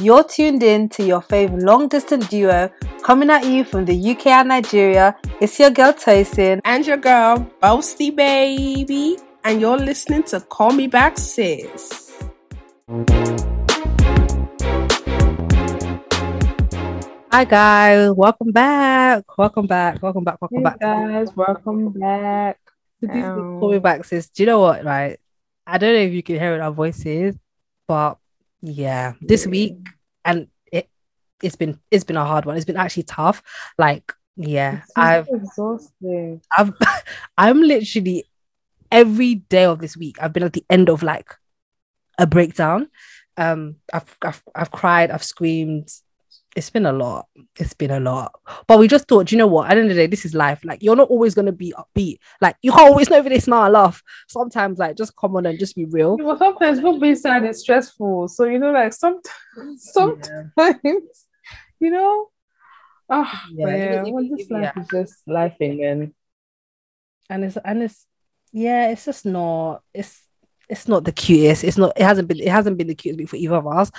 You're tuned in to your fave long distance duo coming at you from the UK and Nigeria. It's your girl Tosin. And your girl, Boasty Baby. And you're listening to Call Me Back Sis. Hi guys, welcome back. Welcome back. Welcome back. Welcome Hey back. guys, welcome back. So this is Um, Call me back, sis. Do you know what? Right, I don't know if you can hear it in our voices, but yeah, this week and it it's been it's been a hard one. It's been actually tough. Like, yeah, I've exhausting. I've I'm literally every day of this week. I've been at the end of like a breakdown. Um, I've I've, I've cried. I've screamed. It's been a lot. It's been a lot. But we just thought, you know what? At the end of the day, this is life. Like you're not always gonna be upbeat. Like you can't always know if they smile and laugh. Sometimes, like just come on and just be real. Well, sometimes not being sad is stressful. So you know, like sometimes, sometimes, you know, ah, Yeah, yeah, even- well, this life is just lifing, and and it's and it's yeah, it's just not it's it's not the cutest. It's not it hasn't been it hasn't been the cutest for either of us.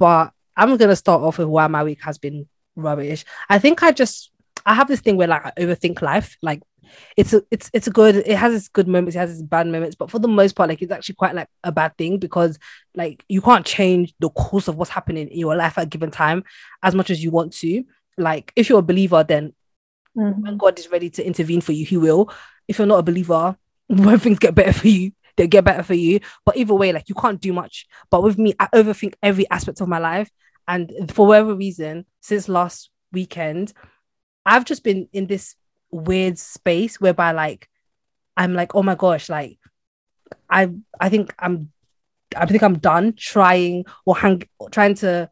But I'm gonna start off with why my week has been rubbish. I think I just I have this thing where like I overthink life. Like it's a it's it's a good it has its good moments, it has its bad moments, but for the most part, like it's actually quite like a bad thing because like you can't change the course of what's happening in your life at a given time as much as you want to. Like if you're a believer, then mm-hmm. when God is ready to intervene for you, He will. If you're not a believer, when things get better for you, they get better for you. But either way, like you can't do much. But with me, I overthink every aspect of my life. And for whatever reason, since last weekend, I've just been in this weird space whereby like I'm like, oh my gosh, like I I think I'm I think I'm done trying or hang trying to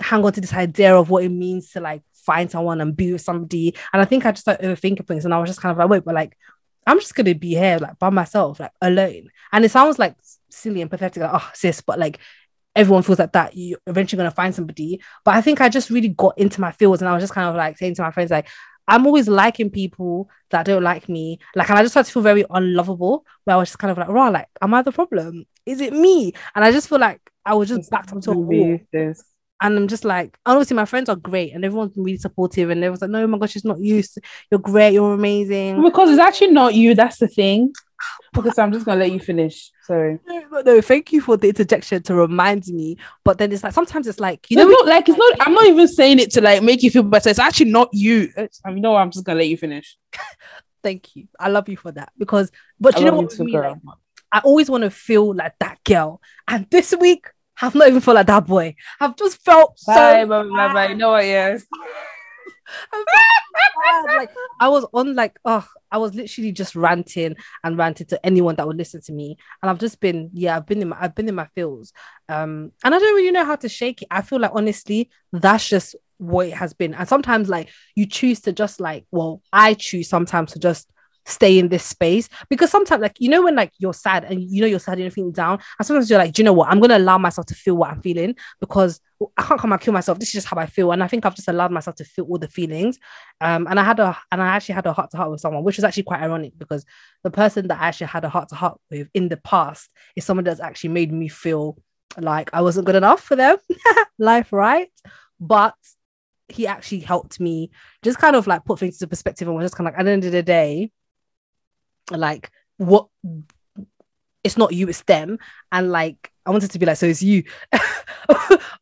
hang on to this idea of what it means to like find someone and be with somebody. And I think I just started overthinking things and I was just kind of like, wait, but like I'm just gonna be here like by myself, like alone. And it sounds like silly and pathetic, like, oh sis, but like everyone feels like that. You're eventually gonna find somebody. But I think I just really got into my fields and I was just kind of like saying to my friends, like, I'm always liking people that don't like me. Like, and I just started to feel very unlovable, where I was just kind of like, raw, like, am I the problem? Is it me? And I just feel like I was just backed up to a wall. this. And I'm just like, honestly, my friends are great and everyone's been really supportive. And everyone's like, no, oh my gosh, it's not you. You're great. You're amazing. Because it's actually not you. That's the thing. Okay, so I'm just gonna let you finish. Sorry. No, no, thank you for the interjection to remind me. But then it's like, sometimes it's like, you know, know, like it's not. I'm not even saying it to like make you feel better. It's actually not you. It's, I mean, no, I'm just gonna let you finish. thank you. I love you for that. Because, but I you know what? you too, with me, girl. like, I always want to feel like that girl. And this week, I've not even felt like that boy. I've just felt Bye, so bye, bye, bye. You know what? Yes. I felt so bad. Like I was on like oh I was literally just ranting and ranting to anyone that would listen to me. And I've just been, yeah, I've been in my I've been in my feels. Um, and I don't really know how to shake it. I feel like honestly, that's just what it has been. And sometimes like you choose to just like, well, I choose sometimes to just stay in this space. Because sometimes like you know when like you're sad and you know you're sad and you're feeling down and sometimes you're like do you know what? I'm gonna allow myself to feel what i'm feeling because i can't come and kill myself. This is just how i feel. And i think i've just allowed myself to feel all the feelings. Um and i had a and i actually had a heart to heart with someone which was actually quite ironic because the person that i actually had a heart to heart with in the past is someone that's actually made me feel like i wasn't good enough for them. Life right? But he actually helped me just kind of like put things into perspective and was just kind of like at the end of the day like what it's not you it's them and like i wanted to be like so it's you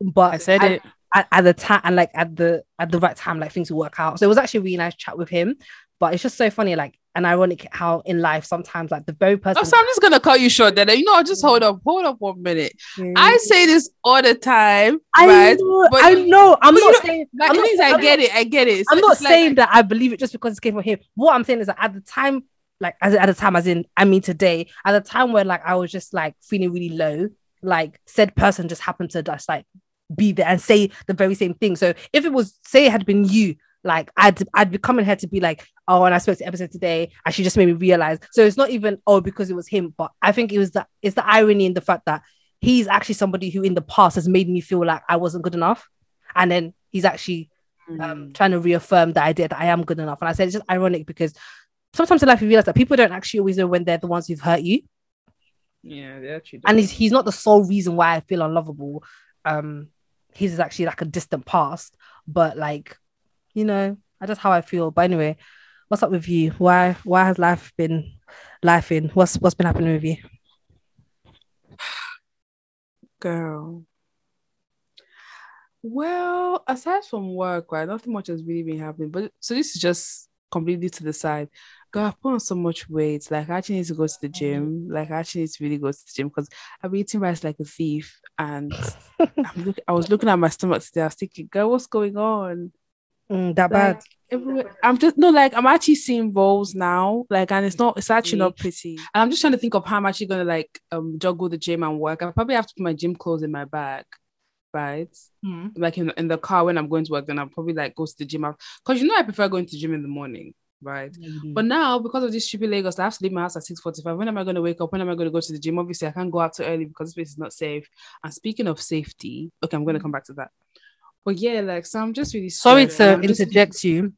but I said at, it. at, at the time and like at the at the right time like things will work out so it was actually a really nice chat with him but it's just so funny like and ironic how in life sometimes like the very person Oh, so I'm just gonna cut you short. Then you know, just hold up, hold up one minute. I say this all the time, I right? know, But I know. I'm not saying. Like, I'm not, I get it. I get it. I'm not like- saying that I believe it just because it came from him. What I'm saying is that at the time, like as at the time, as in I mean today, at the time where like I was just like feeling really low, like said person just happened to just like be there and say the very same thing. So if it was say it had been you, like I'd I'd be coming here to be like, oh, and I spoke to episode today, and she just made me realize. So it's not even oh because it was him, but I think it was the it's the irony in the fact that he's actually somebody who in the past has made me feel like I wasn't good enough, and then he's actually um, trying to reaffirm the idea that I am good enough. And I said it's just ironic because sometimes in life you realize that people don't actually always know when they're the ones who've hurt you, yeah, they actually. Do. And he's, he's not the sole reason why I feel unlovable. Um, his is actually like a distant past. But like, you know, that's just how I feel. But anyway, what's up with you? Why why has life been life in? What's what's been happening with you? Girl. Well, aside from work, right, nothing much has really been happening. But so this is just completely to the side. God, I've put on so much weight. Like I actually need to go to the gym. Like I actually need to really go to the gym because I've been eating rice like a thief. And I'm look, I was looking at my stomach today. I was thinking, girl, what's going on? Mm, that Like bad. everywhere. I'm just no like I'm actually seeing rolls now. Like and it's not it's actually not pretty. And I'm just trying to think of how I'm actually gonna like um juggle the gym and work. I probably have to put my gym clothes in my bag, right? Mm. Like in, in the car when I'm going to work, then I'll probably like go to the gym because you know I prefer going to the gym in the morning, right? But But now because of this stupid Lagos, I have to leave my house at 6:45. When am I going to wake up? When am I going to go to the gym? Obviously, I can't go out too early because this place is not safe. And speaking of safety, okay, I'm going to mm. come back to that. But yeah, like so I'm just really sorry to I'm just- interject you,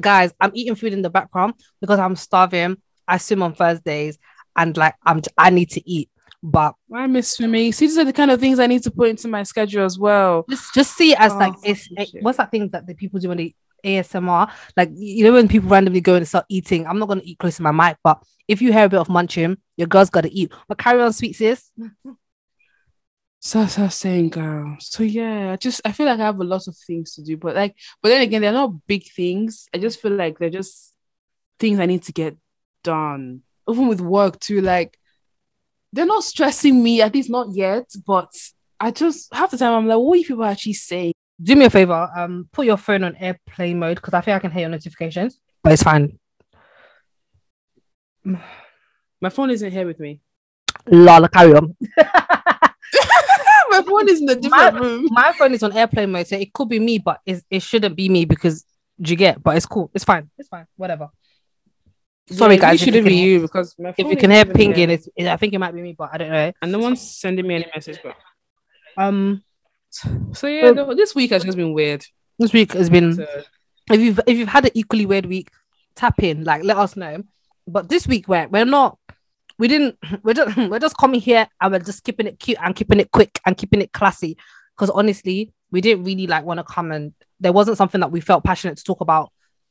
guys. I'm eating food in the background because I'm starving. I swim on Thursdays, and like I'm I need to eat. But I miss swimming. See, these are the kind of things I need to put into my schedule as well. just just see it as Oh, like it's shit. what's that thing that the people do when the ASMR? Like you know when people randomly go and start eating. I'm not gonna eat close to my mic, but if you hear a bit of munching, your girl's gotta eat. But carry on, sweet sis. So was saying, girl. So yeah, I just I feel like I have a lot of things to do, but like, but then again, they're not big things. I just feel like they're just things I need to get done. Even with work too, like they're not stressing me, at least not yet. But I just half the time I'm like, what are you people actually saying? Do me a favor. Um, put your phone on airplane mode because I think I can hear your notifications. But it's fine. My phone isn't here with me. Lala, carry on. My phone is in a different room. my phone is on airplane mode, so it could be me, but it's, it shouldn't be me because do you get? But it's cool. It's fine. It's fine. Whatever. Sorry, Yeah, it guys. really if you shouldn't be you because my If you can hear even pinging, it's, it, I think it might be me, but I don't know. and no one's sending me any message. But Um, so yeah, no, this week has just been weird. this week has been. So, If you've if you've had an equally weird week, tap in. Like, let us know. But this week, we're we're not. We didn't. We're just we're just coming here and we're just keeping it cute and keeping it quick and keeping it classy. Because honestly, we didn't really like want to come and there wasn't something that we felt passionate to talk about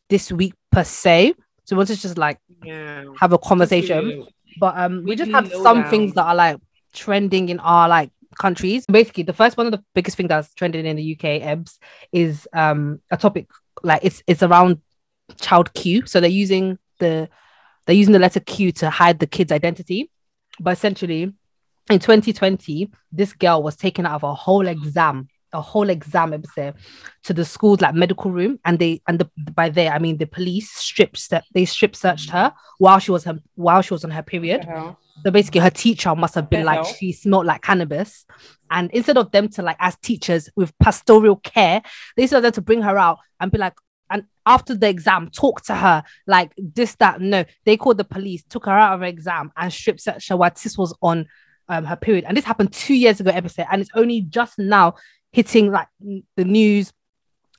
this week per se. So we wanted to just like yeah. have a conversation. But um we just Weekly have some lowdown. things that are like trending in our like countries. Basically the first one of the biggest thing that's trending in the uk ebs is um a topic like it's it's around child q. So they're using the they're using the letter q to hide the kid's identity. But essentially in 2020 this girl was taken out of a whole exam a whole exam episode to the school's like medical room and they and the, by there i mean the police stripped se- they strip searched her while she was her, while she was on her period. So basically her teacher must have been like she smelled like cannabis. And instead of them to like as teachers with pastoral care they them to bring her out and be like and after the exam talk to her like this that no. They called the police took her out of her exam and stripped searched her while this was on um, her period. And this happened two years ago episode and it's only just now hitting like the news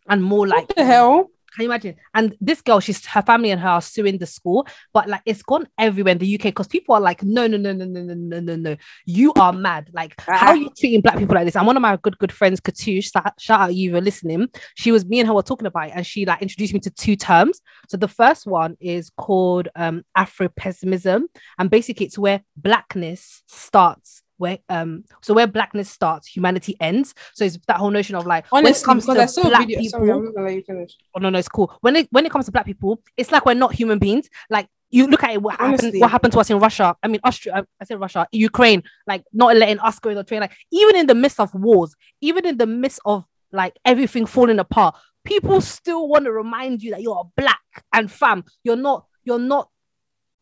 and more like What the hell? can you imagine? And this girl, she's her family and her are suing the school, but like it's gone everywhere in the UK because people are like, no, no, no, no, no, no, no, no, no. You are mad. Like, how are you treating black people like this? And one of my good, good friends, shout, shout out you for listening. She was me and her were talking about it, and she like introduced me to two terms. So the first one is called um Afro pessimism, and basically it's where blackness starts. Where um so where blackness starts, humanity ends. So it's that whole notion of like when it comes to I saw a black video. people, Sorry, I'm let you oh no, no, it's cool. When it when it comes to black people, it's like we're not human beings. Like you look at it, what happened, what happened to us in Russia? I mean, Austria. I, I said Russia, Ukraine, like not letting us go on the train. Like even in the midst of wars, even in the midst of like everything falling apart, people still want to remind you that you're black and fam. You're not. You're not.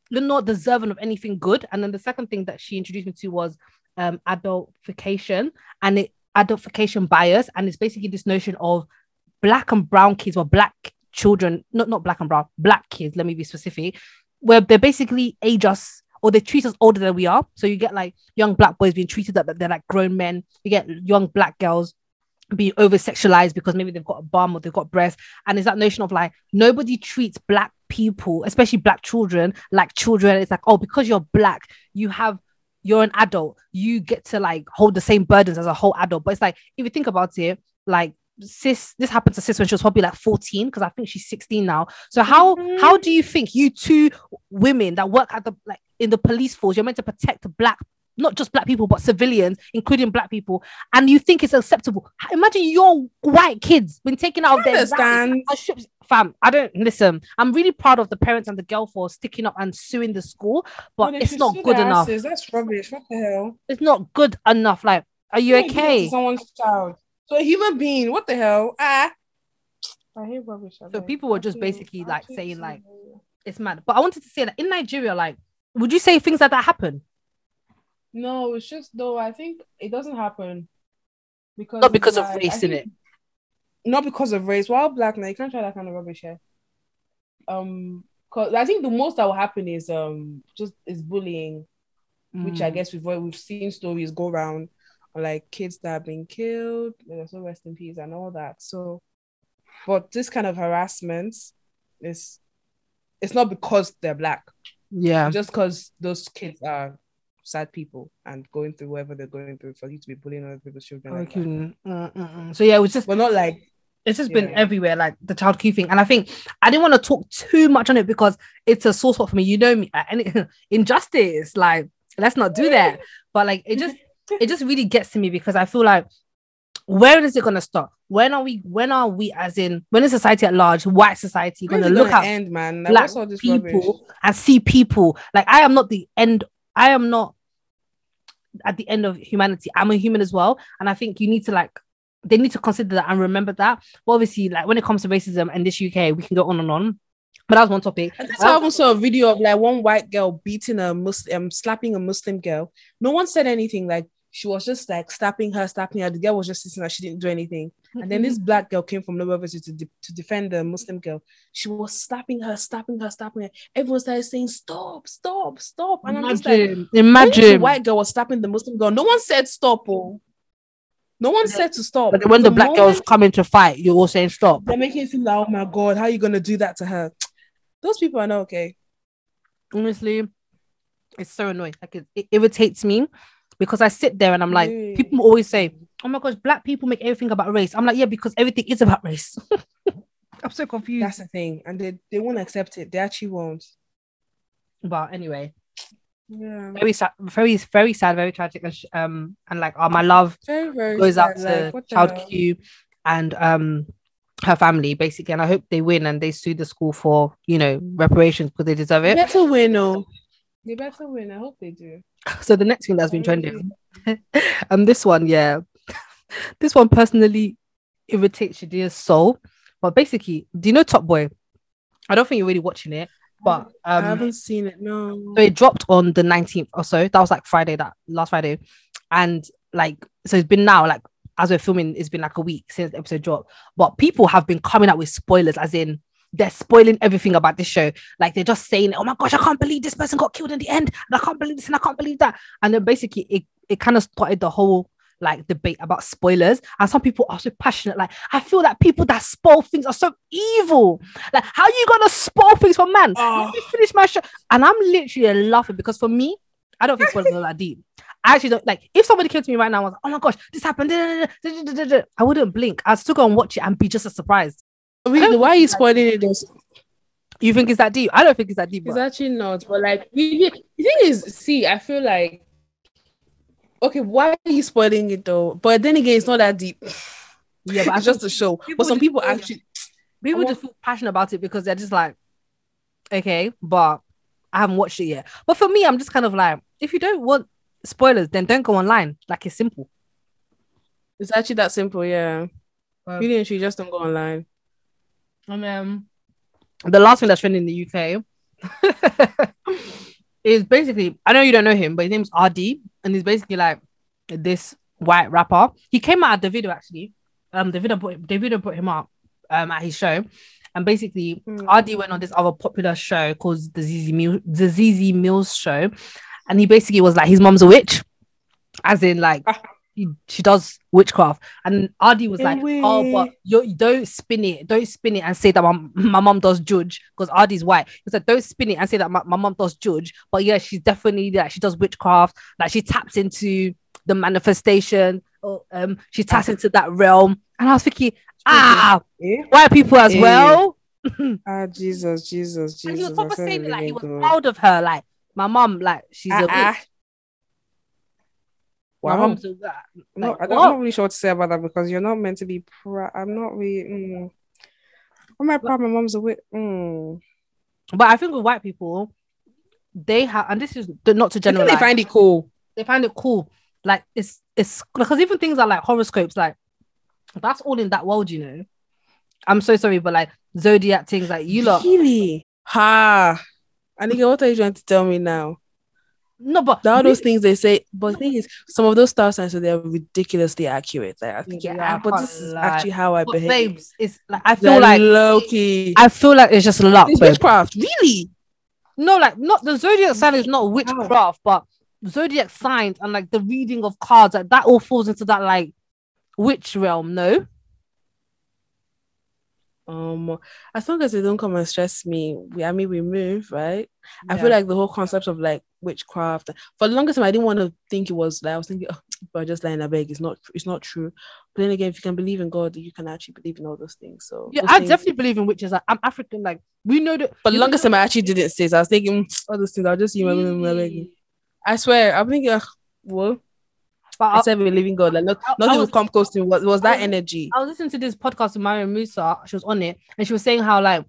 You're not deserving of anything good. And then the second thing that she introduced me to was um adultification and it adultification bias, and it's basically this notion of black and brown kids or black children, not not black and brown, black kids, let me be specific, where they basically age us or they treat us older than we are. So you get like young black boys being treated that they're like grown men. You get young black girls being over sexualized because maybe they've got a bum or they've got breasts. And it's that notion of like nobody treats black people, especially black children, like children. It's like, oh, because you're black, you have you're an adult, you get to like hold the same burdens as a whole adult. But it's like if you think about it, like sis this happened to sis when she was probably like 14 because i think she's 16 now so how Mhm. how do you think you two women that work at the like in the police force you're meant to protect black not just black people but civilians including black people and you think it's acceptable imagine your white kids been taken out of their understand. And ships- fam i don't listen i'm really proud of the parents and the girl for sticking up and suing the school but they it's not good enough asses. That's rubbish. What the hell? it's not good enough like are you Why do that okay Someone's child. So a human being. What the hell? Ah. I hate rubbish. I So beg. people were just Absolute- basically, like, absolute saying, like, silly. it's mad. But I wanted to say that in Nigeria, like, would you say things like that happen? No, it's just though. I think it doesn't happen because Not because of like, I race, in innit? Not because of race. While black now, you can't try that kind of rubbish here. Um, cause I think the most that will happen is um just is bullying, which I Mm. guess we've we've seen stories go around, like kids that have been killed, uh, so rest in peace and all that. So, but this kind of harassment is it's not because they're black. yeah, just because those kids are sad people and going through whatever they're going through for you to be bullying other people's children. Like. Mm, mm, mm, mm. so yeah, it was just But not like it's just been Yeah. everywhere, like the child Q thing. And I think I didn't want to talk too much on it because it's a sore spot for me. You know me, and injustice. Like, let's not do that. But like, it just it just really gets to me because I feel like where is it gonna stop? When are we? When are we? As in, when is society at large, white society, gonna look gonna at end, man. Like, black this rubbish? people and see people like I am not the end. I am not at the end of humanity. I'm a human as well, and I think you need to like they need to consider that and remember that. But obviously, like when it comes to racism in this UK, we can go on and on. But that was one topic. And that's how I saw a video of like one white girl beating a Muslim, um, slapping a Muslim girl. No one said anything. Like she was just like slapping her, slapping her. The girl was just sitting there. She didn't do anything. And then this black girl came from nowhere to, to, de- to defend the Muslim girl. She was slapping her, slapping her, slapping her. Everyone started saying, Stop, stop, stop. And I'm just like, imagine, the white girl was slapping the Muslim girl. No one said stop. Oh, no one Yeah. said to stop. But when the black girls come in to fight, you're all saying stop. they're making it seem like, oh my god, how are you gonna do that to her? Those people are not okay. honestly, it's so annoying. Like it, it irritates me because I sit there and I'm like, Really? people always say, "Oh my gosh, black people make everything about race." I'm like, yeah, because everything is about race. I'm so confused. That's the thing, and they they won't accept it. They actually won't. but anyway, Yeah, very sad, very very sad, very tragic, um, and like, oh, my love very very goes out to like, Child hell? Q and um her family basically, and I hope they win and they sue the school for you know reparations because they deserve They it. better win, oh. They better win. I hope they do. So the next thing that's been trending, and this one, yeah, this one personally irritates Shadia's soul. But basically, do you know Top Boy? I don't think you're really watching it, but I um, haven't seen it. No. so it dropped on the 19th or so. That was like Friday, that last Friday, and like so it's been now like as we're filming, it's been like a week since the episode dropped. But people have been coming out with spoilers, as in they're spoiling everything about this show. Like they're just saying, "Oh my gosh, I can't believe this person got killed in the end, and I can't believe this, and I can't believe that." And then basically, it it kind of started the whole like debate about spoilers. And some people are so passionate. Like I feel that people that spoil things are so evil. Like how are you gonna spoil things for man? Oh. Let me ah. finish my show. And I'm literally laughing because for me, I don't think spoilers are that deep. I actually don't like if somebody came to me right now and was like, oh my gosh, this happened. da, da, da, da, da, da," I wouldn't blink. I'd still go and watch it and be just as surprised. Really, why are you spoiling it? You think it's that deep? I don't think it's that deep. It's bro. actually not. But like, really, the thing is, see, I feel like, okay, why are you spoiling it though? But then again, it's not that deep. Yeah, but it's just a show. But some people actually, people just feel passionate about it because they're just like, okay, but I haven't watched it yet. But for me, I'm just kind of like, if you don't want spoilers, then don't go online. Like it's simple. it's actually that simple. Yeah, Um, really, and she just don't go online. And um, the last thing that's trending in the UK is basically I know you don't know him, but his name's Arrdee, and he's basically like this white rapper. He came out at the video actually. Um, the video put the video put him up um at his show, and basically Hmm. Arrdee went on this other popular show called the Zeze Millz, the Zeze Millz show, and he basically was like his mom's a witch, as in like she does witchcraft, and Arrdee was like, oh, but you don't spin it, don't spin it and say that my my mom does judge because Arrdee's white. He said don't spin it and say that my, my mom does judge, but yeah, she's definitely like she does witchcraft, like she taps into the manifestation, or um she taps into that realm And I was thinking, ah, Eh? white people as Eh. well. Ah, Jesus, Jesus, Jesus. And he was proper saying like he was proud of her. Like my mom, like she's a Ah, ah. witch. My Wow. mom's a witch. I'm not, Like, I don't- what? I'm not really sure what to say about that because you're not meant to be proud. I'm not really. Mm. I'm not proud. My mom's a wit. Mm. But I think with white people, they have, and this is not to I generalize. they find it cool. they find it cool. Like it's it's because even things are like horoscopes, like that's all in that world, you know. I'm so sorry, but like zodiac things, like you lot. Really? Ha. And nigga, what are you trying to tell me now? No, but All those things they say, but the thing is, some of those star signs they're ridiculously accurate. Like I think, Yeah, yeah, I but this is actually how I but behave. babes, it's like I feel Like like low key. I feel like it's just luck. It's witchcraft, really? No, like not the zodiac sign is not witchcraft, but zodiac signs and like the reading of cards, like that all falls into that like witch realm. No, Um, as long as they don't come and stress me, we, I mean, we move, right? I feel like the whole concept of like witchcraft for the longest time, I didn't want to think it was like I was thinking, oh, but just lying a beg. It's not, it's not true. But then again, if you can believe in God, you can actually believe in all those things. So yeah, I things- definitely believe in witches. Like, I'm African, like we know that. For the longest know- time, I actually didn't say. So I was thinking "Mm, all those things. I'll just you know, I swear, I'm thinking, well, But I I, said we're living God. Like not, I- I nothing was- will come close to me. Was that was- energy? I was listening to this podcast with Mariam Musa. She was on it, and she was saying how like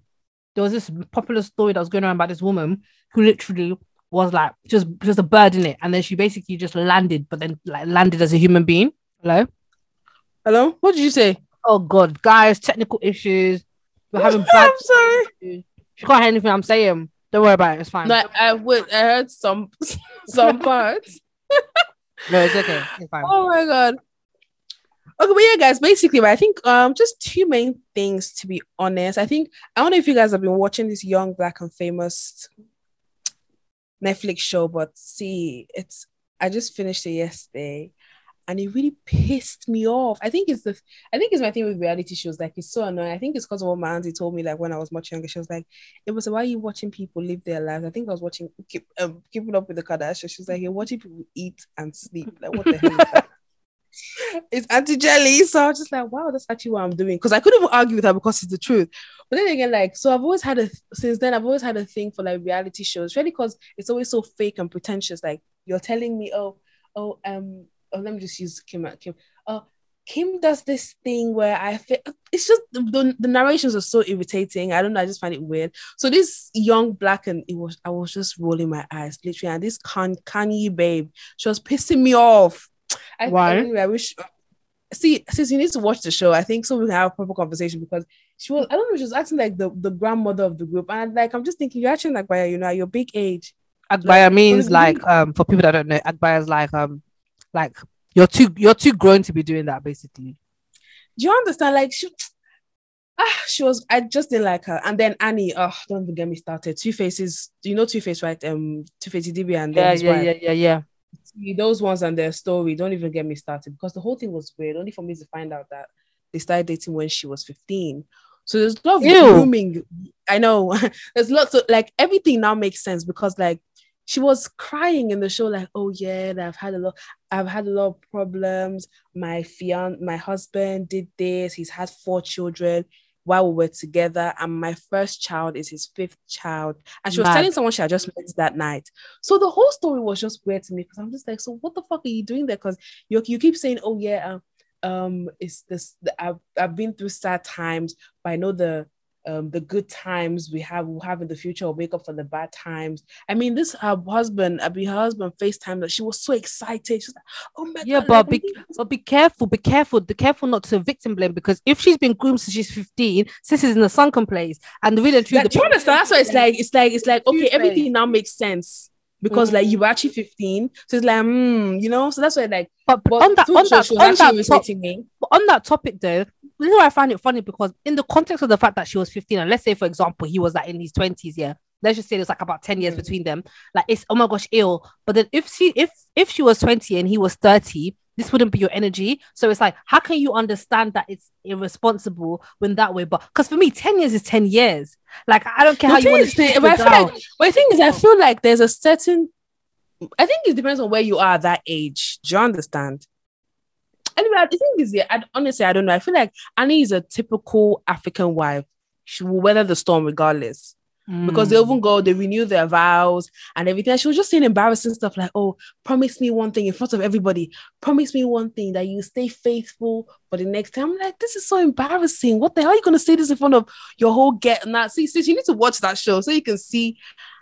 there was this popular story that was going around about this woman who literally was like just just a bird in it, and then she basically just landed, but then like landed as a human being. Hello. Hello, what did you say? Oh God, guys, technical issues. We're having bad. I'm sorry. issues. She can't hear anything I'm saying. Don't worry about it. It's fine. No, I, wait, I heard some some parts. No, it's okay. It's. Oh my god. Okay, but yeah, guys, basically, but I think um just two main things to be honest. I think I don't know if you guys have been watching this young black and famous Netflix show, but see, it's I just finished it yesterday and it really pissed me off. I think it's the I think it's my thing with reality shows, like it's so annoying. I think it's because of what my auntie told me, like when I was much younger. She was like, It was why are you watching people live their lives? I think I was watching keep um, keeping up with the Kardashians. She was like, You're watching people eat and sleep. Like, what the hell is that? it's anti jelly. So I was just like, wow, that's actually what I'm doing. Because I couldn't even argue with her because it's the truth. But then again, like, so I've always had a since then, I've always had a thing for like reality shows, really because it's always so fake and pretentious. Like, you're telling me, oh, oh, um, oh, let me just use Kim at Kim. Oh, Kim does this thing where I feel it's just the, the, narrations are so irritating. I don't know, I just find it weird. So this young black and it was I was just rolling my eyes literally, and this can Khanyi Mbau, she was pissing me off. I, Why? Anyway, I wish. See, since you need to watch the show, I think so we can have a proper conversation because she was. I don't know. She was acting like the, the grandmother of the group, and like I'm just thinking you're acting like by you know at your big age. Agbaya means honestly- like um for people that don't know, Agbaya is like um like you're too you're too grown to be doing that basically. Do you understand? Like she, ah, she was. I just didn't like her. And then Annie. Oh, don't even get me started. Two Faces. You know Two Face, right? Um, Two Face DB and Yeah, yeah, yeah, yeah, yeah. See, those ones and their story. Don't even get me started because the whole thing was weird. Only for me to find out that they started dating when she was 15. So there's a lot of Ew. grooming. I know. there's lots of like everything now makes sense because like she was crying in the show, like, oh yeah, I've had a lot, I've had a lot of problems. My fian, my husband did this, he's had four children while we were together, and my first child is his fifth child. And she was Mad. telling someone she had just met that night. So the whole story was just weird to me because I'm just like, so what the fuck are you doing there? Because you you keep saying, oh yeah, um, um, it's this. I've I've been through sad times, but I know the um the good times we have will have in the future will make up for the bad times. I mean, this her husband, I mean, her husband FaceTime that she was so excited. She's like, oh my Yeah, god, but be, we did this." but be careful, be careful, be careful not to victim blame because if she's been groomed since she's 15, sis is in the sunken place. And the real Like, the you understand? That's why it's like it's like it's like okay, everything now makes sense. Because like you were actually 15, so it's like, hmm, you know, so that's why like but but on that, on that, on that, top, on that topic though, this is why I find it funny because in the context of the fact that she was 15, and let's say for example he was like in his 20s, yeah. Let's just say there's like about 10 years Mm. between them. Like it's oh my gosh, ill. But then if she if if she was 20 and he was 30, this wouldn't be your energy. So it's like, how can you understand that it's irresponsible when that way? But because for me, 10 years is 10 years. Like I don't care The how you want to I it feel like, the thing is, I feel like there's a certain. I think it depends on where you are at that age. Do you understand? Anyway, I think is yeah. I, honestly, I don't know. I feel like Annie is a typical African wife. She will weather the storm regardless. Because they Mm. even go, they renew their vows and everything. And she was just saying embarrassing stuff like, "Oh, promise me one thing in front of everybody. Promise me one thing that you stay faithful for the next time." I'm like, this is so embarrassing. What the hell are you gonna say this in front of your whole get? Now, see, sis, you need to watch that show so you can see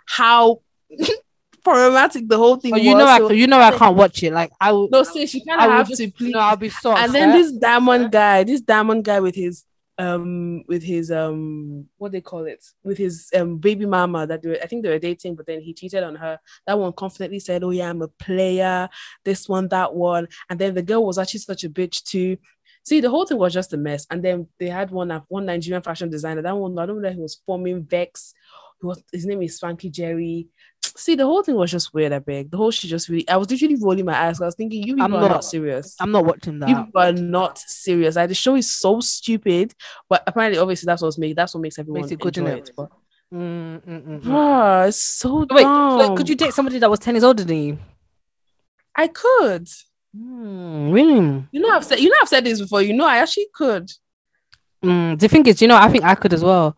how problematic the whole thing But you was. know, I, So- you know, I can't watch it. Like I will. no, sis, she kind of have just, to please. No, I'll be so. and then this diamond guy, this diamond guy with his um with his um what they call it with his um baby mama that they were, I think they were dating, but then he cheated on her. That one confidently said, "Oh yeah, I'm a player." This one, that one, and then the girl was actually such a bitch too. See, the whole thing was just a mess. And then they had one one Nigerian fashion designer. That one, I don't know that he was forming Vex. He was, his name is Swanky Jerry. See, the whole thing was just weird. I beg. The whole shit just really. I was literally rolling my eyes. I was thinking, you people I'm are not, not- serious. I'm not watching that. You are not serious. Like the show is so stupid, but apparently, obviously, that's what's made. That's what makes everyone Makes it good, enjoy innit? it. But Mm, mm, mm, bruh, it's so Wait, dumb. could you date somebody that was ten years older than you? I could. Mm, really? You know, I've said. You know, I've said this before. You know, I actually could. Mm, the thing is, you know, I think I could as well.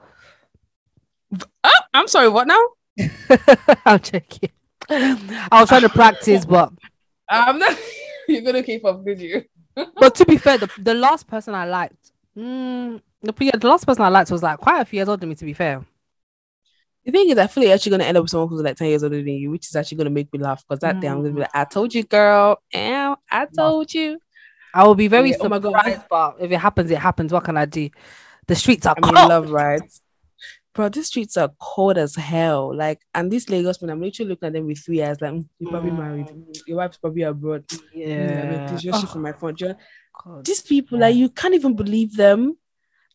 Oh, I'm sorry. What now? I'm joking. I was trying to practice, but I'm not. You're gonna keep up, did you? but to be fair, the, the last person I liked, mm, the, yeah, the last person I liked was like quite a few years older than me. To be fair, The thing is, I feel like you're actually gonna end up with someone who's like 10 years older than you, which is actually gonna make me laugh because that day I'm gonna be like, I told you, girl. Ow, I told you. I will be very Yeah, oh my surprised. God. But if it happens, it happens. What can I do? The streets are I mean, cold. love, right? Bro, these streets are cold as hell. Like, and these Lagos men, I'm literally looking at them with three eyes. Like, mm, you're probably Mm. married. Mm, Your wife's probably abroad. Mm, Yeah. just shit Oh, from my phone. You- God. These people, Yeah. like, you can't even believe them.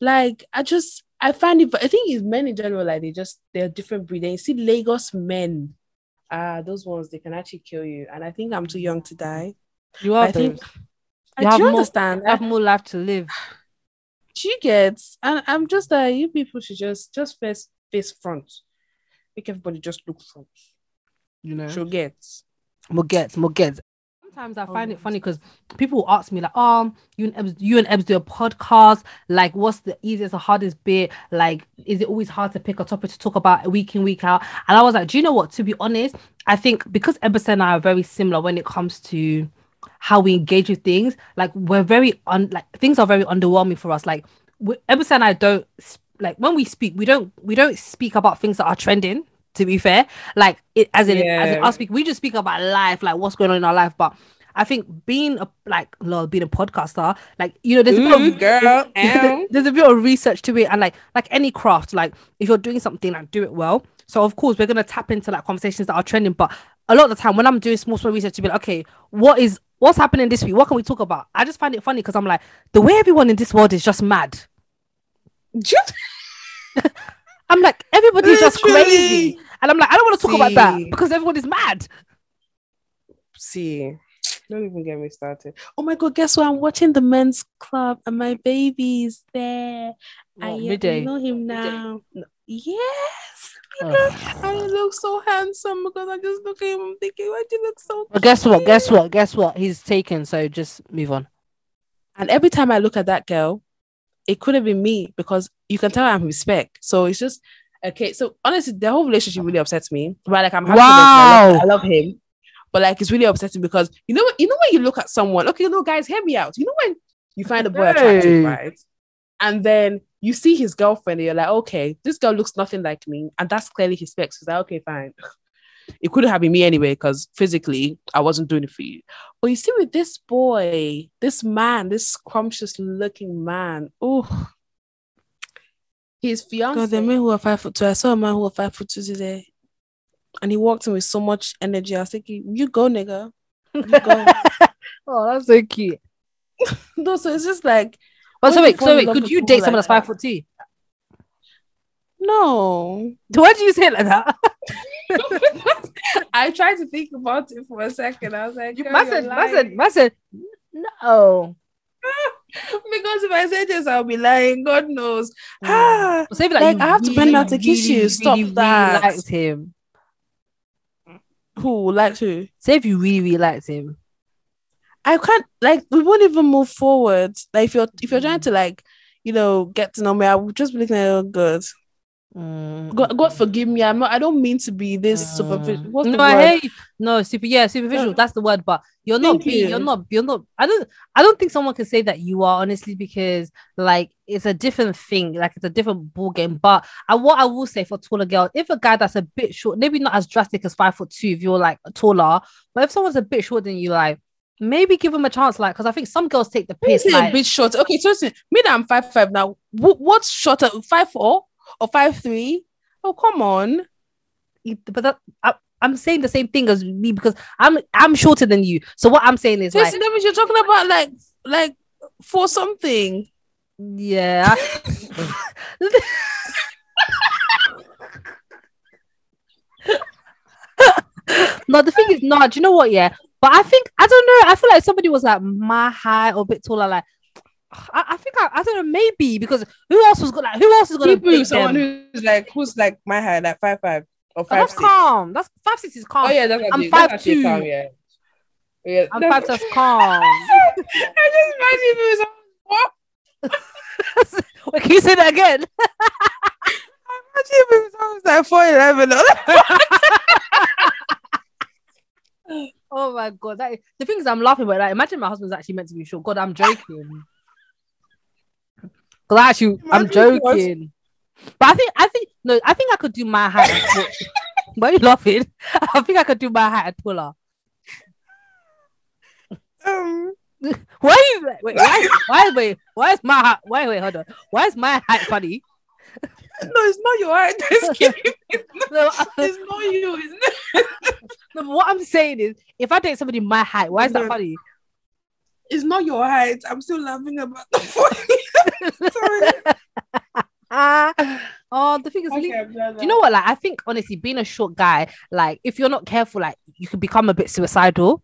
Like, I just, I find it. I think it's men in general. Like, they just, they're different breed. And you see Lagos men. Ah, those ones they can actually kill you. And I think I'm too young to die. You are. I think. babes. I You do have you more- understand? You have more life to live. She gets and i'm just like you people should just just face face front make everybody just look front You know. she'll get More gets, more gets. Sometimes I find it funny because people ask me like, "Um, you and Ebs, you and Ebs do a podcast. Like, what's the easiest or hardest bit? Like, is it always hard to pick a topic to talk about week in week out?" And I was like, "Do you know what? To be honest, I think because Ebs and I are very similar when it comes to how we engage with things. Like, we're very un like things are very underwhelming for us. Like, we, Ebs and I don't like when we speak, we don't we don't speak about things that are trending." To be fair, like it as in as in us speak, we just speak about life, like what's going on in our life. But I think being a like lol, being a podcaster, like you know, there's a bit Ooh, of mm, girl, there's, there's a bit of research to it, and like like any craft, like if you're doing something, like do it well. So of course we're gonna tap into like conversations that are trending. But a lot of the time when I'm doing small small research to be like, okay, what is what's happening this week? What can we talk about? I just find it funny because I'm like the way everyone in this world is just mad. Just- I'm like everybody's just crazy, and I'm like I don't want to talk about that because everyone is mad. see don't even get me started oh my god guess what i'm watching the men's club and my baby's there I What, yeah, midday? know him now No. yes Ugh. And he looks so handsome because i just look at him i'm thinking why do you look so But guess what? Guess what? Guess what? He's taken. So just move on. And every time I look at that girl, it could have been me because you can tell I'm respect. So it's just okay. So honestly, the whole relationship really upsets me. But like I'm happy with I love, Wow. I love him. But like it's really upsetting because you know what you know when you look at someone, okay, you know, guys, hear me out. You know when you find a boy Hey. attractive, right? And then you see his girlfriend, and you're like, okay, this girl looks nothing like me, and that's clearly his specs. He's like, okay, fine. It couldn't have been me anyway, because physically I wasn't doing it for you. But you see, with this boy, this man, this scrumptious looking man, oh, his fiance. God, the men who are five foot two. I saw a man who was five foot two today, and he walked in with so much energy. I was thinking, you go, nigga. You go. oh, that's so cute. no, so it's just like, But so wait, so wait, could you date someone like that's five foot two? no. Why do you say it like that? I tried to think about it for a second. I was like, you mustn't, mustn't, mustn't. no. because if I say this, I'll be lying. God knows. Mm. So if, like, Like, I have to bend down to kiss really, you. Stop really, that. Really liked him. who likes who? Say if you really, really liked him. I can't like we won't even move forward. Like if you're if you're trying to like, you know, get to know me, I would just be looking at oh good. Mm. God, God forgive me. I'm not I don't mean to be this Mm. superficial. What's no, I you. No, super. Yeah, superficial. No. That's the word. But you're not Thank being. you. You're not. You're not. I don't. I don't think someone can say that you are honestly because like it's a different thing. Like it's a different ball game. But I, what I will say for taller girls, if a guy that's a bit short, maybe not as drastic as five foot two, if you're like taller, but if someone's a bit shorter than you, like maybe give him a chance. Like because I think some girls take the piss. Like, a bit short. Okay, so listen, me that I'm five five now. wh- what's shorter? Five four or five three? Oh come on. but that, I, I'm saying the same thing as me because I'm I'm shorter than you. So what I'm saying is So like, that means you're talking about like like for something. yeah. no, the thing is, no, do you know what? Yeah, but I think I don't know. I feel like somebody was like my height or a bit taller. Like, I, I think I, I don't know, maybe because who else was gonna like who else is gonna pick someone them? who's like who's like my height, like five five or Oh, five that's six. calm. That's five six is calm. Oh yeah, that's I'm actually, that's 5'2". actually calm, yeah. Yeah, I'm that's- five six calm. I just imagine if it was what? Wait, can you say that again? I Imagine if it was like four eleven. Oh my god, that is, the thing is, I'm laughing, but like, imagine my husband's actually meant to be short. God, I'm joking. Cause actually, I'm Imagine was- joking. But I think, I think, no, I think I could do my height. Why are you laughing? I think I could do my height taller. um, Why? Wait, why? Why? Wait, why is my? Wait, wait, hold on. Why is my height funny? no, it's not your height. It's giving me- No, it's not you. It's not, no, what I'm saying is, if I date somebody my height, why is that funny? it's not your height. I'm still laughing about the funny. Sorry. Ah, oh, the thing is, Okay, you know what? Like, I think honestly, being a short guy, like, if you're not careful, like, you could become a bit suicidal.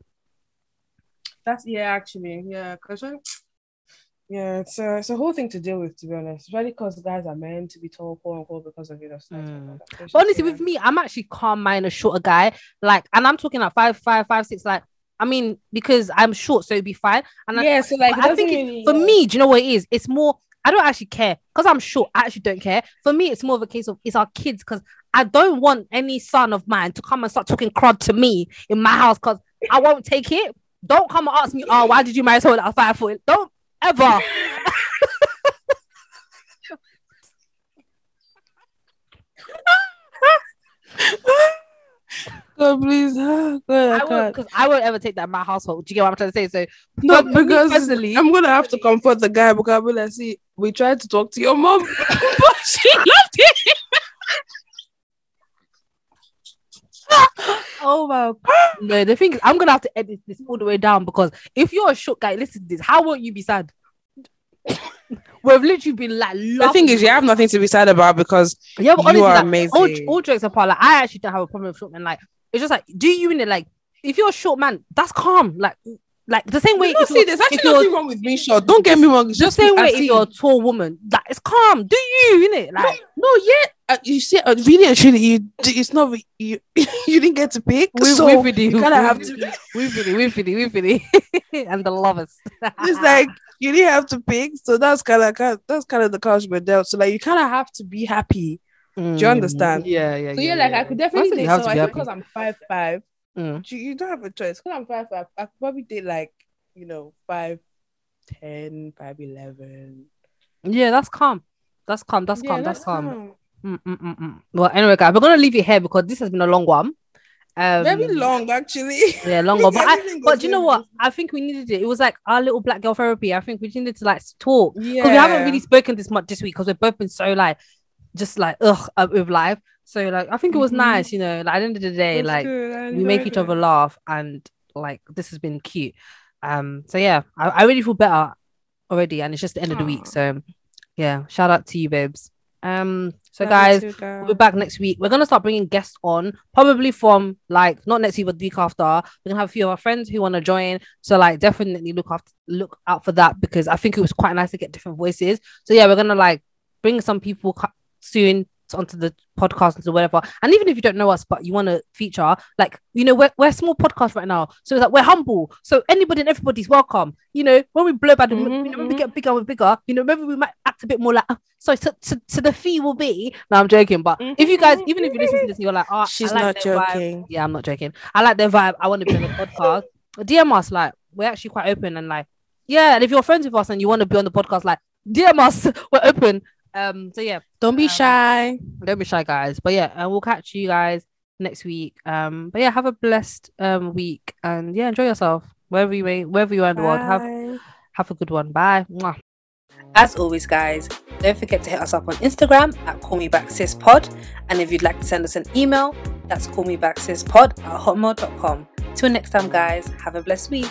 That's yeah, actually, yeah, because yeah, it's a it's a whole thing to deal with, to be honest. Especially because guys are meant to be tall, quote unquote, because of you know. Mm. But honestly, yeah. with me, I'm actually calm mind a shorter guy. Like, and I'm talking like five, five, five, six. Like, I mean, because I'm short, so it'd be fine. And I, yeah, so like, I think it- for me, do you know what it is? It's more. I don't actually care because I'm short. I actually don't care. For me, it's more of a case of it's our kids because I don't want any son of mine to come and start talking crud to me in my house because I won't take it. Don't come and ask me, oh, why did you marry someone that's five foot? Don't ever. God, please, God, I I won't because I won't ever take that in my household. Do you get what I'm trying to say? So No, because personally- I'm gonna have to comfort the guy because I'll be like, see, we tried to talk to your mom, but she loved it. Oh my god. No, the thing is, I'm gonna have to edit this all the way down because if you're a short guy, listen to this. How won't you be sad? We've literally been like The thing is, you have nothing to be sad about because yeah, but you are like, amazing. all, all jokes apart, like I actually don't have a problem with short men. Like it's just like, do you in it? Like if you're a short man, that's calm. Like like the same way. no, if see, you're- there's actually nothing wrong with being short. Don't get me wrong. It's the just same way if you're a tall woman, like it's calm. Do you in it? Like no, yeah, uh, you see, uh, really and truly, you it's not you. you didn't get to pick, so you kind of have to. We fitty, we fitty, we fitty, and the lovers. It's like you didn't have to pick, so that's kind of that's kind of the cards we're dealt. So like, you kind of have to be happy. do you understand? Yeah, yeah. So yeah, like I could definitely That's it, date you have to someone be I happy. think because I'm five five. Mm. You, you don't have a choice. Because I'm five five, I could probably date like you know five ten, five eleven. Yeah, that's calm. That's calm. That's Yeah, calm. That's, calm. calm. Mm, mm, mm, mm. Well, anyway, guys, we're gonna leave it here because this has been a long one. Um, Very long, actually. Yeah, longer. But, I, but you know what? I think we needed it. It was like our little black girl therapy. I think we needed to like talk because Yeah, we haven't really spoken this much this week because we've both been so like, just like ugh with life. So like, I think it was Mhm. nice. You know, like at the end of the day, It's like we make enjoyed each other laugh and like this has been cute. Um, so yeah, I, I really feel better already, and it's just the end of the week. So yeah, shout out to you, babes. Um, so Love guys, too, we'll be back next week. We're gonna start bringing guests on, probably from like not next week, but the week after. We're gonna have a few of our friends who want to join. So like definitely look after look out for that because I think it was quite nice to get different voices. So yeah, we're gonna like bring some people soon. onto the podcast or whatever. And even if you don't know us, but you want to feature, like you know, we're we're a small podcast right now, so it's like we're humble. So anybody and everybody's welcome. You know, when we blow by the, Mhm, you know, when we get bigger and bigger, you know, maybe we might act a bit more like. "Oh, So, so, so, so the fee will be. No, I'm joking. But if you guys, even if you listen to this, you're like, oh, She's like not their vibe. joking. Yeah, I'm not joking. I like their vibe. I want to be on the podcast. DM us, like we're actually quite open and like, yeah. And if you're friends with us and you want to be on the podcast, like DM us. We're open. Um. So yeah, Don't be Um, shy. don't be shy, guys. But yeah, and we'll catch you guys next week. Um. But yeah, have a blessed um week and yeah, enjoy yourself wherever you may, wherever you are in the world. Have have a good one. Bye. Mwah. As always, guys, don't forget to hit us up on Instagram at Call Me Back Sis Pod. And if you'd like to send us an email, that's callmebacksisPod at hotmail.com. Till next time, guys, have a blessed week.